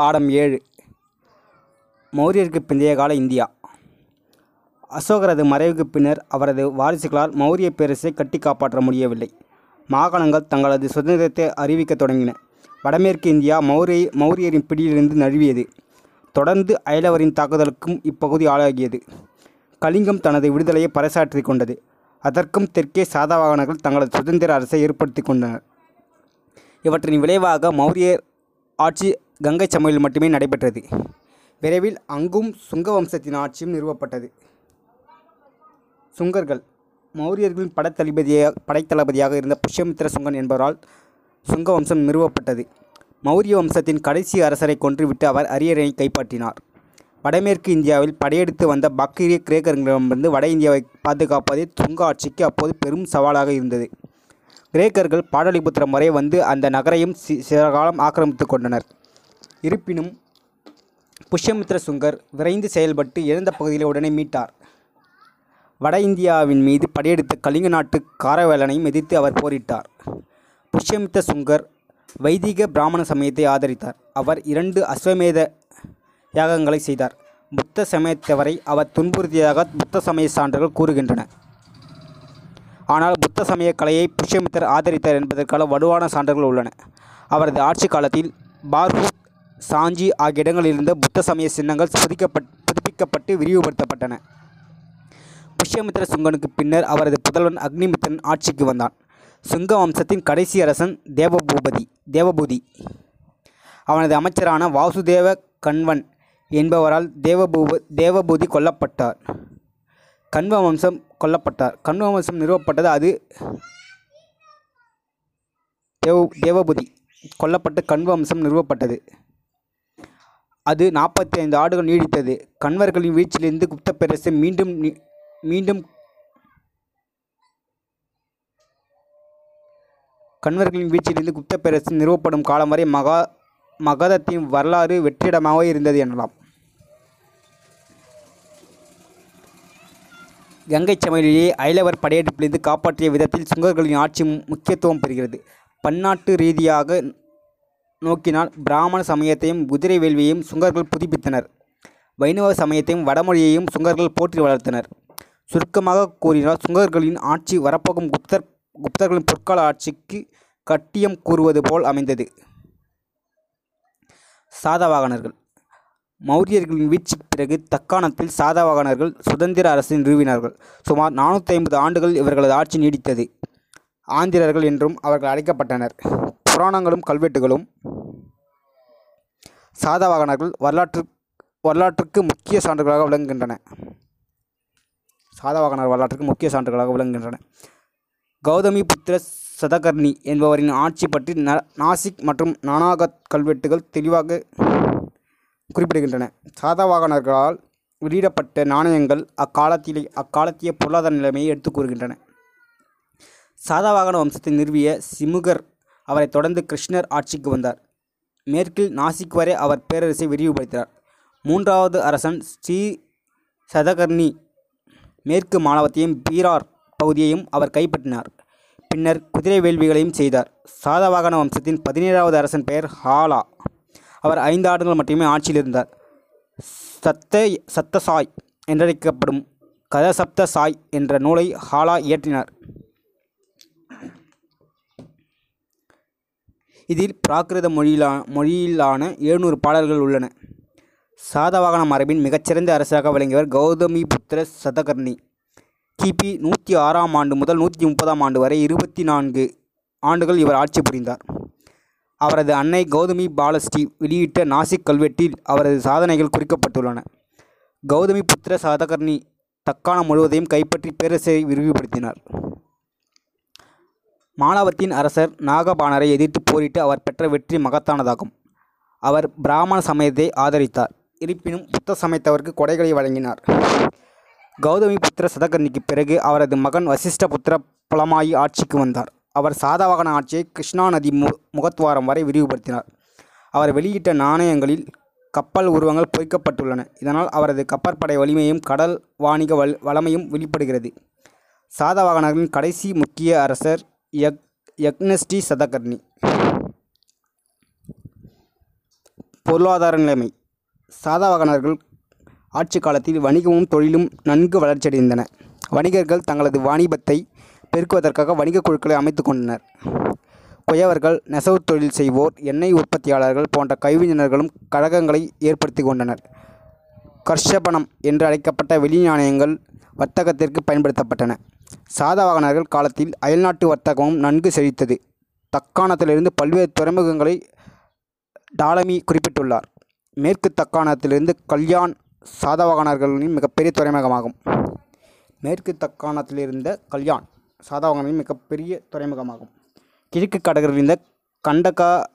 பாடம் ஏழு. மௌரியருக்கு பிந்தைய கால இந்தியா. அசோகரது மறைவுக்கு பின்னர் அவரது வாரிசுகளால் மௌரிய பேரரசை கட்டி காப்பாற்ற முடியவில்லை. மாகாணங்கள் தங்களது சுதந்திரத்தை அறிவிக்கத் தொடங்கின. வடமேற்கு இந்தியா மௌரிய மௌரியரின் பிடியிலிருந்து நழுவியது. தொடர்ந்து அயலவரின் தாக்குதலுக்கும் இப்பகுதி ஆளாகியது. கலிங்கம் தனது விடுதலையை பறைசாற்றிக் கொண்டது. அதற்கும் தெற்கே சாதவாகனர்கள் தங்களது சுதந்திர அரசை ஏற்படுத்தி கொண்டனர் இவற்றின் விளைவாக மௌரியர் ஆட்சி கங்கை சமையல் மட்டுமே நடைபெற்றது. விரைவில் அங்கும் சுங்க வம்சத்தின் ஆட்சியும் நிறுவப்பட்டது. சுங்கர்கள் மௌரியர்களின் படைத்தளபதியாக படைத்தளபதியாக இருந்த புஷ்யமித்திர சுங்கன் என்பவரால் சுங்க வம்சம் நிறுவப்பட்டது. மௌரிய வம்சத்தின் கடைசி அரசரை கொன்றுவிட்டு அவர் அரியணை கைப்பற்றினார். வடமேற்கு இந்தியாவில் படையெடுத்து வந்த பக்கீரிய கிரேக்கர்களிடமிருந்து வட இந்தியாவை பாதுகாப்பதே சுங்க ஆட்சிக்கு அப்போது பெரும் சவாலாக இருந்தது. கிரேக்கர்கள் பாடலிபுத்திரம் வரை வந்து அந்த நகரையும் சி சில காலம் ஆக்கிரமித்து கொண்டனர். இருப்பினும் புஷ்யமித்ர சுங்கர் விரைந்து செயல்பட்டு இழந்த பகுதிகளை உடனே மீட்டார். வட இந்தியாவின் மீது படையெடுத்த கலிங்க நாட்டு காரவேலனையும் எதிர்த்து அவர் போரிட்டார். புஷ்யமித்த சுங்கர் வைதிக பிராமண சமயத்தை ஆதரித்தார். அவர் இரண்டு அஸ்வமேத யாகங்களை செய்தார். புத்த சமயத்தவரை அவர் துன்புறுத்தியதாக புத்த சமய சான்றுகள் கூறுகின்றன. ஆனால் புத்த சமய கலையை புஷ்யமித்தர் ஆதரித்தார் என்பதற்கான வலுவான சான்றுகள் உள்ளன. அவரது ஆட்சி காலத்தில் பார்ஹூத் சாஞ்சி ஆகிய இடங்களில் இருந்த புத்த சமய சின்னங்கள் புதுக்கப்பட் புதுப்பிக்கப்பட்டு விரிவுபடுத்தப்பட்டன. புஷ்யமித்திர சுங்கனுக்கு பின்னர் அவரது புதல்வன் அக்னிமித்திரன் ஆட்சிக்கு வந்தான். சுங்க வம்சத்தின் கடைசி அரசன் தேவபூபதி தேவபூதி. அவனது அமைச்சரான வாசுதேவ கண்வன் என்பவரால் தேவபூப தேவபூதி கொல்லப்பட்டார். கண்வ வம்சம் கொல்லப்பட்டார். கண்வ வம்சம் நிறுவப்பட்டது அது தேவ தேவபூதி. கொல்லப்பட்டு கண்வ வம்சம் நிறுவப்பட்டது. அது நாற்பத்தி ஐந்து ஆண்டுகள் நீடித்தது. கண்வர்களின் வீழ்ச்சியிலிருந்து குப்த பேரரசு மீண்டும் மீண்டும் கண்வர்களின் வீழ்ச்சியிலிருந்து குப்த பேரரசு நிறுவப்படும் காலம் வரை மகா மகதத்தின் வரலாறு வெற்றிடமாக இருந்தது எனலாம். கங்கை சமவெளியை ஐலவர் படையெடுப்பிலிருந்து காப்பாற்றிய விதத்தில் சுங்கர்களின் ஆட்சி முக்கியத்துவம் பெறுகிறது. பன்னாட்டு ரீதியாக நோக்கினால் பிராமண சமயத்தையும் குதிரை வேள்வியையும் சுங்கர்கள் புதுப்பித்தனர். வைணவ சமயத்தையும் வடமொழியையும் சுங்கர்கள் போற்றி வளர்த்தனர். சுருக்கமாக கூறினால் சுங்கர்களின் ஆட்சி வரப்போகும் குப்தர் குப்தர்களின் பொற்கால ஆட்சிக்கு கட்டியம் கூறுவது போல் அமைந்தது. சாதவாகனர்கள். மௌரியர்களின் வீழ்ச்சிக்கு பிறகு தக்காணத்தில் சாதவாகனர்கள் சுதந்திர அரசை நிறுவினார்கள். சுமார் நானூற்றி ஐம்பது ஆண்டுகள் இவர்களது ஆட்சி நீடித்தது. ஆந்திரர்கள் என்றும் அவர்கள் அழைக்கப்பட்டனர். புராணங்களும் கல்வெட்டுகளும் சாதவாகனர்கள் வரலாற்று வரலாற்றுக்கு முக்கிய சான்றுகளாக விளங்குகின்றன. சாதவாகனர் வரலாற்றுக்கு முக்கிய சான்றுகளாக விளங்குகின்றன. கௌதமி புத்திர சதகர்ணி என்பவரின் ஆட்சி பற்றி ந நாசிக் மற்றும் நானாகத் கல்வெட்டுகள் தெளிவாக குறிப்பிடுகின்றன. சாதவாகனர்களால் வெளியிடப்பட்ட நாணயங்கள் அக்காலத்திலே அக்காலத்திய பொருளாதார நிலைமையை எடுத்துக் கூறுகின்றன. சாதவாகன வம்சத்தை நிறுவிய சிமுகர் அவரைத் தொடர்ந்து கிருஷ்ணர் ஆட்சிக்கு வந்தார். மேற்கில் நாசிக் வரை அவர் பேரரசை விரிவுபடுத்தினார். மூன்றாவது அரசன் ஸ்ரீ சதகர்ணி. மேற்கு மாணவத்தையும் பீரார் பகுதியையும் அவர் கைப்பற்றினார். பின்னர் குதிரை வேள்விகளையும் செய்தார். சாதவாகன வம்சத்தின் பதினேழாவது அரசன் பெயர் ஹாலா. அவர் ஐந்து ஆண்டுகள் மட்டுமே ஆட்சியில் இருந்தார். சத்த சத்தசாய் என்றழைக்கப்படும் கதசப்த சாய் என்ற நூலை ஹாலா இயற்றினார். இதில் பிராகிருத மொழியிலா மொழியிலான எழுநூறு பாடல்கள் உள்ளன. சாதவாகன மரபின் மிகச்சிறந்த அரசராக விளங்கியவர் கௌதமி புத்திர சதகர்ணி. கிபி நூற்றி ஆறாம் ஆண்டு முதல் நூற்றி முப்பதாம் ஆண்டு வரை இருபத்தி நான்கு ஆண்டுகள் இவர் ஆட்சி புரிந்தார். அவரது அன்னை கௌதமி பாலஸ்ரீ வெளியிட்ட நாசிக் கல்வெட்டில் அவரது சாதனைகள் குறிக்கப்பட்டுள்ளன. கௌதமி புத்திர சதகர்ணி தக்காணம் முழுவதையும் கைப்பற்றி பேரரசை விரிவுபடுத்தினார். மாலவத்தின் அரசர் நாகபாணரை எதிர்த்து போரிட்டு அவர் பெற்ற வெற்றி மகத்தானதாகும். அவர் பிராமண சமயத்தை ஆதரித்தார். இருப்பினும் புத்த சமயத்தவருக்கு கொடைகளை வழங்கினார். கௌதமி புத்திர சதகர்ணிக்கு பிறகு அவரது மகன் வசிஷ்ட புத்திர புலமாயி ஆட்சிக்கு வந்தார். அவர் சாதவாகன ஆட்சியை கிருஷ்ணா நதி மு முகத்வாரம் வரை விரிவுபடுத்தினார். அவர் வெளியிட்ட நாணயங்களில் கப்பல் உருவங்கள் பொறிக்கப்பட்டுள்ளன. இதனால் அவரது கப்பற்படை வலிமையும் கடல் வாணிக வல் வளமையும் வெளிப்படுகிறது. சாதவாகனரின் கடைசி முக்கிய அரசர் யக் யக்னஸ்டி சதகர்ணி. பொருளாதார நிலைமை. சாதவாகனர்கள் ஆட்சி காலத்தில் வணிகமும் தொழிலும் நன்கு வளர்ச்சியடைந்தன. வணிகர்கள் தங்களது வாணிபத்தை பெருக்குவதற்காக வணிகக் குழுக்களை அமைத்து கொண்டனர். குயவர்கள் நெசவுத் தொழில் செய்வோர் எண்ணெய் உற்பத்தியாளர்கள் போன்ற கைவினைஞர்களும் கழகங்களை ஏற்படுத்தி கொண்டனர். கர்ஷபணம் என்று அழைக்கப்பட்ட வெளி நாணயங்கள் வர்த்தகத்திற்கு பயன்படுத்தப்பட்டன. சாதவாகனர்கள் காலத்தில் அயல்நாட்டு வர்த்தகமும் நன்கு செழித்தது. தக்காணத்திலிருந்து பல்வேறு துறைமுகங்களை டாலமி குறிப்பிட்டுள்ளார். மேற்கு தக்காணத்திலிருந்து கல்யாண் சாதவாகனர்களின் மிகப்பெரிய துறைமுகமாகும். மேற்கு தக்காணத்திலிருந்த கல்யாண் சாதவாகனரின் மிகப்பெரிய துறைமுகமாகும். கிழக்கு கடகரில் இருந்த கண்டக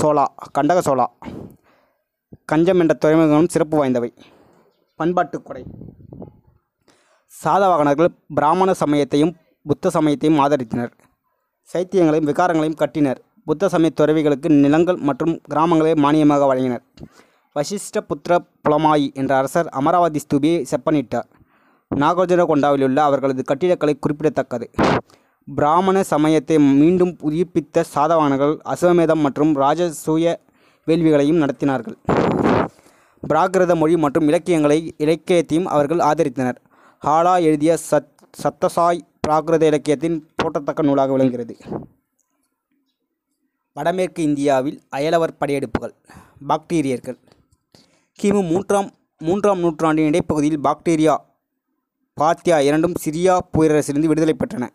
சோலா கண்டக சோலா கஞ்சம் என்ற துறைமுகங்களும் சிறப்பு வாய்ந்தவை. பண்பாட்டு கொடை. சாதவாகனர்கள் பிராமண சமயத்தையும் புத்த சமயத்தையும் ஆதரித்தனர். சைத்தியங்களையும் விகாரங்களையும் கட்டினர். புத்த சமய துறவிகளுக்கு நிலங்கள் மற்றும் கிராமங்களை மானியமாக வழங்கினர். வசிஷ்ட புத்திர புலமாயி என்ற அரசர் அமராவதி ஸ்தூபியை செப்பனிட்டார். நாகார்ஜுனகொண்டாவில் உள்ள அவர்களது கட்டிடக்கலை குறிப்பிடத்தக்கது. பிராமண சமயத்தை மீண்டும் உயிர்ப்பித்த சாதவானர்கள் அசுவமேதம் மற்றும் ராஜசூய வேள்விகளையும் நடத்தினார்கள். பிராகிருத மொழி மற்றும் இலக்கியங்களை இலக்கியத்தையும் அவர்கள் ஆதரித்தனர். ஹாலா எழுதிய சத் சத்தசாய் பிராகிருத இலக்கியத்தின் போற்றத்தக்க நூலாக விளங்குகிறது. வடமேற்கு இந்தியாவில் அயலவர் படையெடுப்புகள் பாக்டீரியர்கள். கிமு மூன்றாம் மூன்றாம் நூற்றாண்டின் இடைப்பகுதியில் பாக்டீரியா பாத்தியா இரண்டும் சிரியா பேரரசிலிருந்து விடுதலை பெற்றன.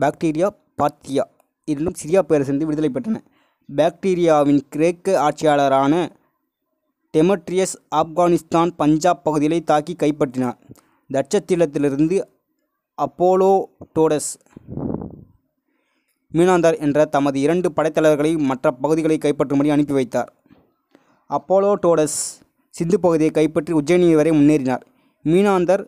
பாக்டீரியா பாத்தியா இரண்டும் சிரியா பேரரசிலிருந்து விடுதலை பெற்றன. பாக்டீரியாவின் கிரேக்க ஆட்சியாளரான டெமட்ரியஸ் ஆப்கானிஸ்தான் பஞ்சாப் பகுதிகளை தாக்கி கைப்பற்றினார். தட்சத்திலத்திலிருந்து அப்போலோ டோடஸ் என்ற தமது இரண்டு படைத்தலைவர்களை மற்ற பகுதிகளை கைப்பற்றும்படி அனுப்பி வைத்தார். அப்போலோ டோடஸ் சிந்து பகுதியை கைப்பற்றி உஜ்ஜயினி வரை முன்னேறினார். மீனாந்தர்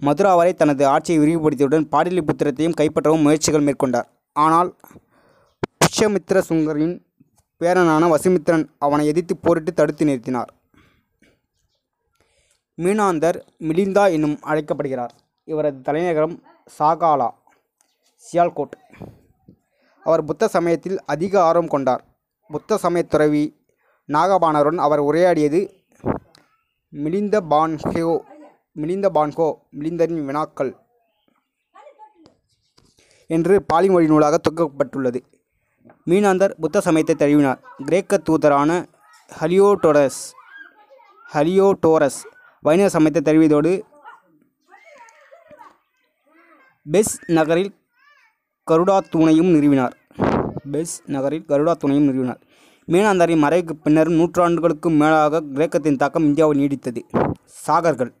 மதுரா வரை தனது ஆட்சியை விரிவுபடுத்தியவுடன் பாடலிபுத்திரத்தையும் கைப்பற்றவும் முயற்சிகள் மேற்கொண்டார். ஆனால் புஷ்யமித்ர சுங்கரின் பேரனான வசுமித்திரன் அவனை எதிர்த்து போரிட்டு தடுத்து நிறுத்தினார். மீனாந்தர் மிலிந்தா என்னும் அழைக்கப்படுகிறார். இவரது தலைநகரம் சாகாலா சியால்கோட். அவர் புத்த சமயத்தில் அதிக ஆர்வம் கொண்டார். புத்த சமயத் துறவி நாகபானருடன் அவர் உரையாடியது மிலிந்த பான்ஹோ மிலிந்த பான்ஹோ மிலிந்தரின் வினாக்கள் என்று பாலி மொழி நூலாக தொகுக்கப்பட்டுள்ளது. மீனாந்தர் புத்த சமயத்தை தழுவினார். கிரேக்க தூதரான ஹலியோடோரஸ் ஹலியோடோரஸ் வைணவ சமயத்தை தழுவியதோடு பெஸ் நகரில் கருடா தூணையும் நிறுவினார். பெஸ் நகரில் கருடா தூணையும் நிறுவினார். மீனாந்தரின் மறைவுக்கு பின்னரும் நூற்றாண்டுகளுக்கும் மேலாக கிரேக்கத்தின் தாக்கம் இந்தியாவில் நீடித்தது. சாகர்கள்.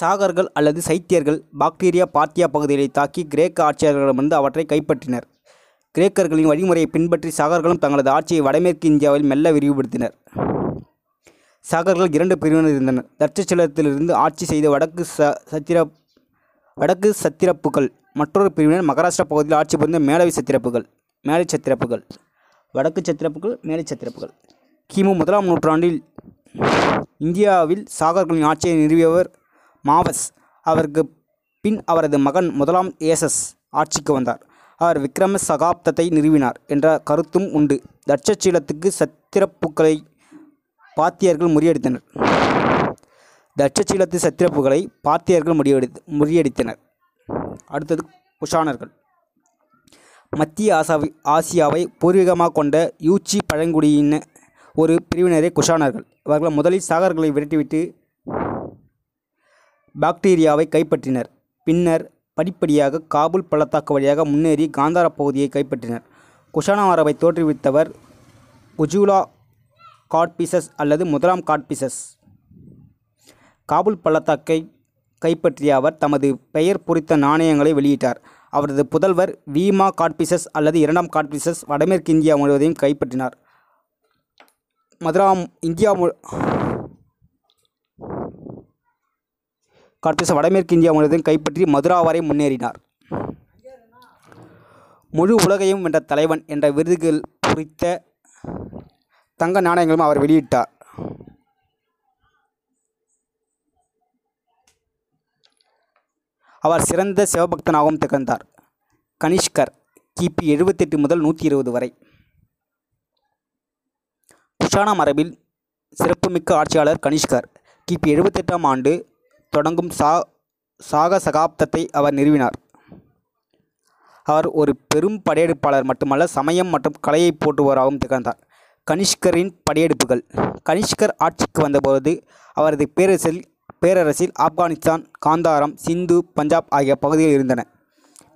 சாகர்கள் அல்லது சைத்தியர்கள் பாக்டீரியா பார்த்தியா பகுதிகளை தாக்கி கிரேக்க ஆட்சியாளர்களிடமிருந்து அவற்றை கைப்பற்றினர். கிரேக்கர்களின் வழிமுறையை பின்பற்றி சாகர்களும் தங்களது ஆட்சியை வடமேற்கு இந்தியாவில் மெல்ல விரிவுபடுத்தினர். சாகர்கள் இரண்டு பிரிவினர் இருந்தனர். தட்சசிலத்திலிருந்து ஆட்சி செய்த வடக்கு ச சத்திர வடக்கு சத்திரப்புகள் மற்றொரு பிரிவினர் மகாராஷ்டிரா பகுதியில் ஆட்சி புரிந்த மேலவை சத்திரப்புகள் மேலை சத்திரப்புகள் வடக்கு சத்திரப்புகள் மேலை சத்திரப்புகள். கிமு முதலாம் நூற்றாண்டில் இந்தியாவில் சாகர்களின் ஆட்சியை நிறுவியவர் மாவஸ். அவருக்கு பின் அவரது மகன் முதலாம் ஏசஸ் ஆட்சிக்கு வந்தார். அவர் விக்ரம சகாப்தத்தை நிறுவினார் என்ற கருத்தும் உண்டு. தட்சசீலத்துக்கு சத்திரப்புக்களை பாத்தியர்கள் முறியடித்தனர். தட்சசீலத்து சத்திரப்புகளை பாத்தியர்கள் முறியடி முறியடித்தனர். அடுத்தது குஷானர்கள். மத்திய ஆசாவி ஆசியாவை பூர்வீகமாக கொண்ட யூச்சி பழங்குடியின ஒரு பிரிவினரே குஷானர்கள். இவர்கள் முதலில் சாகர்களை விரட்டிவிட்டு பாக்டீரியாவை கைப்பற்றினர். பின்னர் படிப்படியாக காபூல் பள்ளத்தாக்கு வழியாக முன்னேறி காந்தார பகுதியை கைப்பற்றினர். குஷானா அரபை தோற்றுவித்தவர் உஜூலா காட்பிசஸ் அல்லது முதலாம் காட்பிசஸ். காபூல் பள்ளத்தாக்கை கைப்பற்றிய அவர் தமது பெயர் பொறித்த நாணயங்களை வெளியிட்டார். அவரது புதல்வர் வீமா காட்பிசஸ் அல்லது இரண்டாம் காட்பிசஸ் வடமேற்கு இந்தியா முழுவதையும் கைப்பற்றினார். மதுராம் இந்தியா மு காட்பிசஸ் வடமேற்கு இந்தியா முழுவதையும் கைப்பற்றி மதுரா வரை முன்னேறினார். முழு உலகையும் வென்ற தலைவன் என்ற விருதுகள் குறித்த தங்க நாணயங்களும் அவர் வெளியிட்டார். அவர் சிறந்த சிவபக்தனாகவும் திகழ்ந்தார். கனிஷ்கர் கிபி எழுபத்தெட்டு முதல் நூற்றி இருபது வரை. குஷானா மரபில் சிறப்புமிக்க ஆட்சியாளர் கனிஷ்கர் கிபி எழுபத்தெட்டாம் ஆண்டு தொடங்கும் சா சாக சகாப்தத்தை அவர் நிறுவினார். அவர் ஒரு பெரும் படையெடுப்பாளர் மட்டுமல்ல சமயம் மற்றும் கலையை போற்றுவராகவும் திகழ்ந்தார். கனிஷ்கரின் படையெடுப்புகள். கனிஷ்கர் ஆட்சிக்கு வந்தபோது அவரது பேரரசில் பேரரசில் ஆப்கானிஸ்தான் காந்தாரம் சிந்து பஞ்சாப் ஆகிய பகுதிகள் இருந்தன.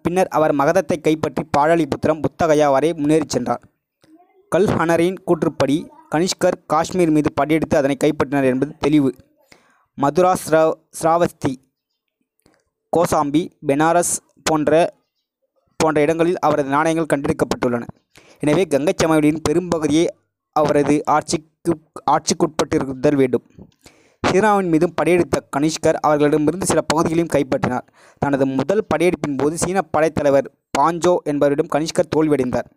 பின்னர் அவர் மகதத்தை கைப்பற்றி பாடலிபுத்திரம் புத்தகையா வரை முன்னேறிச் சென்றார். கல்ஹனரின் கூற்றுப்படி கனிஷ்கர் காஷ்மீர் மீது படையெடுத்து அதனை கைப்பற்றினார் என்பது தெளிவு. மதுரா ஸ்ரா ஸ்ராவஸ்தி கோசாம்பி பெனாரஸ் போன்ற போன்ற இடங்களில் அவரது நாணயங்கள் கண்டெடுக்கப்பட்டுள்ளன. எனவே கங்கை சமவெளியின் பெரும்பகுதியை அவரது ஆட்சிக்கு ஆட்சிக்குட்பட்டிருத்தல் வேண்டும். சீனாவின் மீதும் படையெடுத்த கனிஷ்கர் அவர்களிடமிருந்து சில பகுதிகளையும் கைப்பற்றினார். தனது முதல் படையெடுப்பின் போது சீன படைத்தலைவர் பாஞ்சோ என்பவரிடம் கனிஷ்கர் தோல்வியடைந்தார்.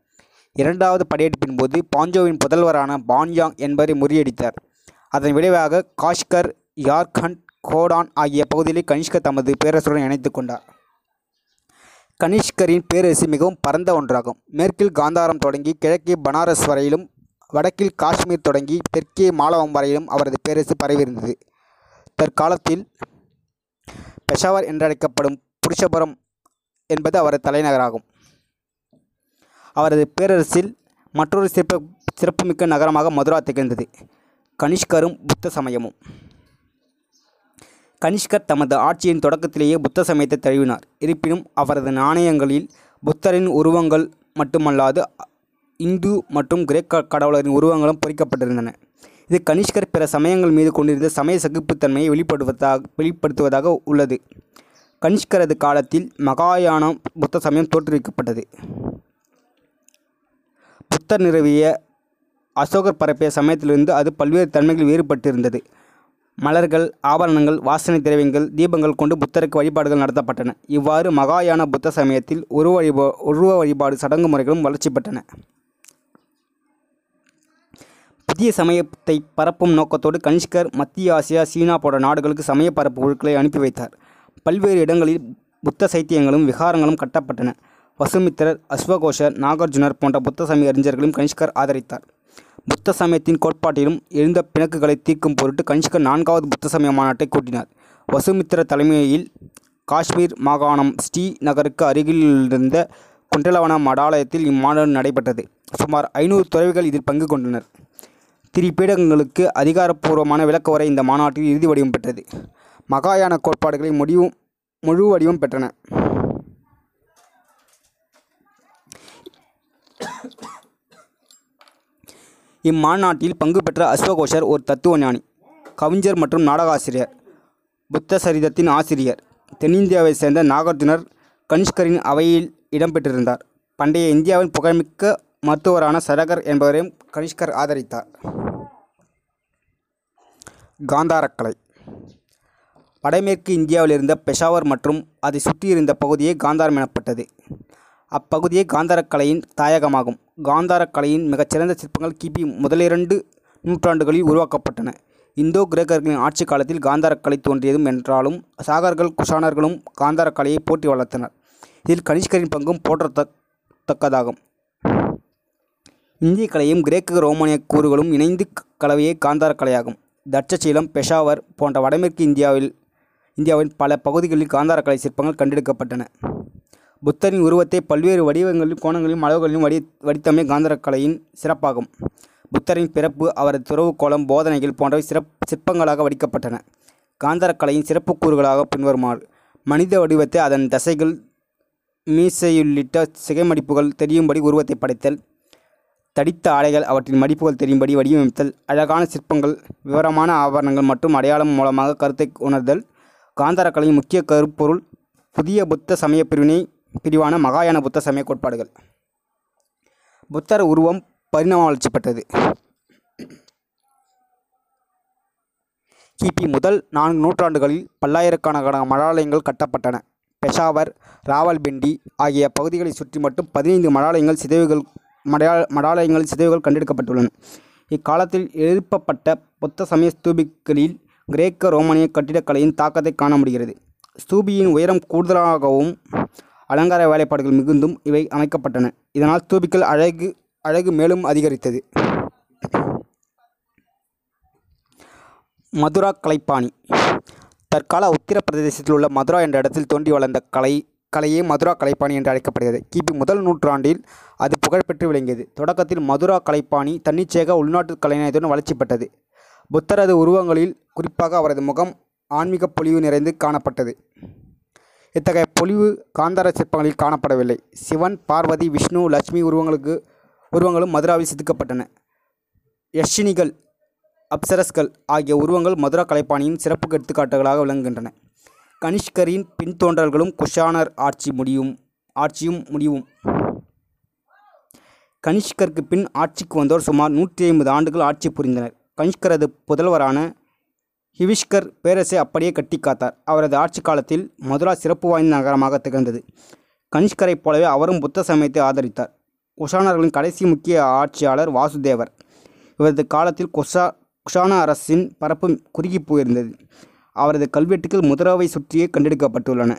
இரண்டாவது படையெடுப்பின் போது பாஞ்சோவின் புதல்வரான பான்யாங் என்பவரை முறியடித்தார். அதன் விளைவாக காஷ்கர் யார்கண்ட் கோடான் ஆகிய பகுதிகளை கனிஷ்கர் தமது பேரரசுடன் இணைத்து கொண்டார். கனிஷ்கரின் பேரரசு மிகவும் பரந்த ஒன்றாகும். மேற்கில் காந்தாரம் தொடங்கி கிழக்கே பனாரஸ் வரையிலும் வடக்கில் காஷ்மீர் தொடங்கி தெற்கே மாலவம் வரையிலும் அவரது பேரரசு பரவியிருந்தது. தற்காலத்தில் பெஷாவர் என்றழைக்கப்படும் புருஷபுரம் என்பது அவரது தலைநகராகும். அவரது பேரரசில் மற்றொரு சிறப்பு சிறப்புமிக்க நகரமாக மதுரா திகழ்ந்தது. கனிஷ்கரும் புத்த சமயமும். கனிஷ்கர் தமது ஆட்சியின் தொடக்கத்திலேயே புத்த சமயத்தை தழுவினார். இருப்பினும் அவரது நாணயங்களில் புத்தரின் உருவங்கள் மட்டுமல்லாது இந்து மற்றும் கிரேக்க கடவுளரின் உருவங்களும் பொறிக்கப்பட்டிருந்தன. இது கனிஷ்கர் பிற சமயங்கள் மீது கொண்டிருந்த சமய சகிப்புத்தன்மையை வெளிப்படுவதாக வெளிப்படுத்துவதாக உள்ளது. கனிஷ்கரது காலத்தில் மகாயானம் புத்த சமயம் தோற்றுவிக்கப்பட்டது. புத்தர் நிறுவிய அசோகர் பரப்பிய சமயத்திலிருந்து அது பல்வேறு தன்மைகள் வேறுபட்டிருந்தது. மலர்கள் ஆபரணங்கள் வாசனை திரவியங்கள் தீபங்கள் கொண்டு புத்தருக்கு வழிபாடுகள் நடத்தப்பட்டன. இவ்வாறு மகாயான புத்த சமயத்தில் உருவ வழிபா உருவ வழிபாடு சடங்கு முறைகளும் வளர்ச்சி பெற்றன. புதிய சமயத்தை பரப்பும் நோக்கத்தோடு கனிஷ்கர் மத்திய ஆசியா சீனா போன்ற நாடுகளுக்கு சமய பரப்பு குழுக்களை அனுப்பி வைத்தார். பல்வேறு இடங்களில் புத்த சைத்தியங்களும் விகாரங்களும் கட்டப்பட்டன. வசுமித்திரர் அஸ்வகோஷர் நாகார்ஜுனர் போன்ற புத்த சமய அறிஞர்களையும் கனிஷ்கர் ஆதரித்தார். புத்த சமயத்தின் கோட்பாட்டிலும் எழுந்த பிணக்குகளை தீர்க்கும் பொருட்டு கனிஷ்கர் நான்காவது புத்த சமய மாநாட்டை கூட்டினார். வசுமித்திர தலைமையில் காஷ்மீர் மாகாணம் ஸ்ரீநகருக்கு அருகிலிருந்த குண்டலவன மடாலயத்தில் இம்மாநாடு நடைபெற்றது. சுமார் ஐநூறு துறவிகள் இதில் பங்கு கொண்டனர். திரிபீடங்களுக்கு அதிகாரப்பூர்வமான விளக்க உரை இந்த மாநாட்டில் இறுதி வடிவம் பெற்றது. மகாயான கோட்பாடுகளை முடிவும் முழு வடிவம் பெற்றன. இம்மாநாட்டில் பங்கு பெற்ற அஸ்வகோஷர் ஒரு தத்துவ ஞானி கவிஞர் மற்றும் நாடகாசிரியர் புத்த சரிதத்தின் ஆசிரியர் தென்னிந்தியாவைச் சேர்ந்த நாகார்ஜுனர் கனிஷ்கரின் அவையில் இடம்பெற்றிருந்தார் பண்டைய இந்தியாவின் புகழ்மிக்க மருத்துவரான சரகர் என்பவரையும் கனிஷ்கர் ஆதரித்தார். காந்தாரக்கலை. வடமேற்கு இந்தியாவில் இருந்த பெஷாவர் மற்றும் அதை சுற்றியிருந்த பகுதியே காந்தாரம் எனப்பட்டது. அப்பகுதியே காந்தாரக்கலையின் தாயகமாகும். காந்தாரக்கலையின் மிகச்சிறந்த சிற்பங்கள் கிபி முதலிரண்டு நூற்றாண்டுகளில் உருவாக்கப்பட்டன. இந்தோ கிரேக்கர்களின் ஆட்சி காலத்தில் காந்தாரக்கலை தோன்றியதும் என்றாலும் சாகர்கள் குஷானர்களும் காந்தாரக்கலையை போட்டி வளர்த்தனர். இதில் கனிஷ்கரின் பங்கும் போற்றத்தக்கதாகும் இந்திய கலையும் கிரேக்க ரோமானிய கூறுகளும் இணைந்து கலவையே காந்தாரக்கலையாகும் தட்சசீலம் பெஷாவர் போன்ற வடமேற்கு இந்தியாவில் இந்தியாவின் பல பகுதிகளில் காந்தாரக்கலை சிற்பங்கள் கண்டெடுக்கப்பட்டன. புத்தரின் உருவத்தை பல்வேறு வடிவங்களிலும் கோணங்களிலும் அளவுகளிலும் வடி வடித்தமே காந்தாரக்கலையின் சிறப்பாகும். புத்தரின் பிறப்பு அவரது துறவு கோலம் போதனைகள் போன்றவை சிறப் சிற்பங்களாக வடிக்கப்பட்டன. காந்தாரக்கலையின் சிறப்பு கூறுகளாக பின்வருமாறு. மனித வடிவத்தை அதன் தசைகள் மீசையுள்ளிட்ட சிகைமடிப்புகள் தெரியும்படி உருவத்தை படைத்தல். தடித்த ஆடைகள் அவற்றின் மடிப்புகள் தெரியும்படி வடிவமைத்தல். அழகான சிற்பங்கள் விவரமான ஆபரணங்கள் மற்றும் அடையாளம் மூலமாக கருத்தை உணர்தல். காந்தாரக்கலையின் முக்கிய கருப்பொருள் புதிய புத்த சமய பிரிவினை பிரிவான மகாயான புத்த சமய கோட்பாடுகள். புத்தர் உருவம் பரிணாம வளர்ச்சி பெற்றது. கிபி முதல் நான்கு நூற்றாண்டுகளில் பல்லாயிரக்கணக்கான மடாலயங்கள் கட்டப்பட்டன. பெஷாவர் ராவல்பிண்டி ஆகிய பகுதிகளை சுற்றி மட்டும் பதினைந்து மடாலயங்கள் சிதைவுகள் மடா மடாலயங்களில் சிதைவுகள் கண்டெடுக்கப்பட்டுள்ளன. இக்காலத்தில் எழுப்பப்பட்ட புத்த சமய ஸ்தூபிகளில் கிரேக்க ரோமானிய கட்டிடக்கலையின் தாக்கத்தை காண முடிகிறது. ஸ்தூபியின் உயரம் கூடுதலாகவும் அலங்கார வேலைப்பாடுகள் மிகுந்தும் இவை அமைக்கப்பட்டன. இதனால் தூபிக்கள் அழகு அழகு மேலும் அதிகரித்தது. மதுரா கலைப்பாணி. தற்கால உத்தரப்பிரதேசத்தில் உள்ள மதுரா என்ற இடத்தில் தோன்றி வளர்ந்த கலை கலையே மதுரா கலைப்பாணி என்று அழைக்கப்படுகிறது. கிபி முதல் நூற்றாண்டில் அது புகழ்பெற்று விளங்கியது. தொடக்கத்தில் மதுரா கலைப்பாணி தன்னிச்சையாக உள்நாட்டு கலைநயத்துடன் வளர்ச்சி பெற்றது புத்தரது உருவங்களில் குறிப்பாக அவரது முகம் ஆன்மீக பொலிவு நிறைந்து காணப்பட்டது. இத்தகைய பொலிவு காந்தார சிற்பங்களில் காணப்படவில்லை. சிவன் பார்வதி விஷ்ணு லட்சுமி உருவங்களுக்கு உருவங்களும் மதுராவில் செதுக்கப்பட்டன யஷினிகள் அப்சரஸ்கள் ஆகிய உருவங்கள் மதுரா கலைப்பாணியின் சிறப்பு எடுத்துக்காட்டுகளாக விளங்குகின்றன. கனிஷ்கரின் பின்தோன்றல்களும் குஷானர் ஆட்சி முடியும் ஆட்சியும் முடிவும். கனிஷ்கருக்கு பின் ஆட்சிக்கு வந்தோர் சுமார் நூற்றி ஐம்பது ஆண்டுகள் ஆட்சி புரிந்தனர். கனிஷ்கரது புதல்வரான ஹிவிஷ்கர் பேரரசை அப்படியே கட்டி காத்தார். அவரது ஆட்சி காலத்தில் மதுரா சிறப்பு வாய்ந்த நகரமாக திகழ்ந்தது. கனிஷ்கரைப் போலவே அவரும் புத்த சமயத்தை ஆதரித்தார். குஷானர்களின் கடைசி முக்கிய ஆட்சியாளர் வாசுதேவர். இவரது காலத்தில் குஷா குஷான அரசின் பரப்பு குறுகி போயிருந்தது. அவரது கல்வெட்டுகள் மதுராவை சுற்றியே கண்டெடுக்கப்பட்டுள்ளன.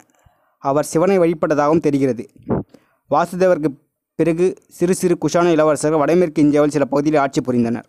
அவர் சிவனை வழிபட்டதாகவும் தெரிகிறது. வாசுதேவருக்கு பிறகு சிறு சிறு குஷான இளவரசர்கள் வடமேற்கு இந்தியாவில் சில பகுதிகளில் ஆட்சி புரிந்தனர்.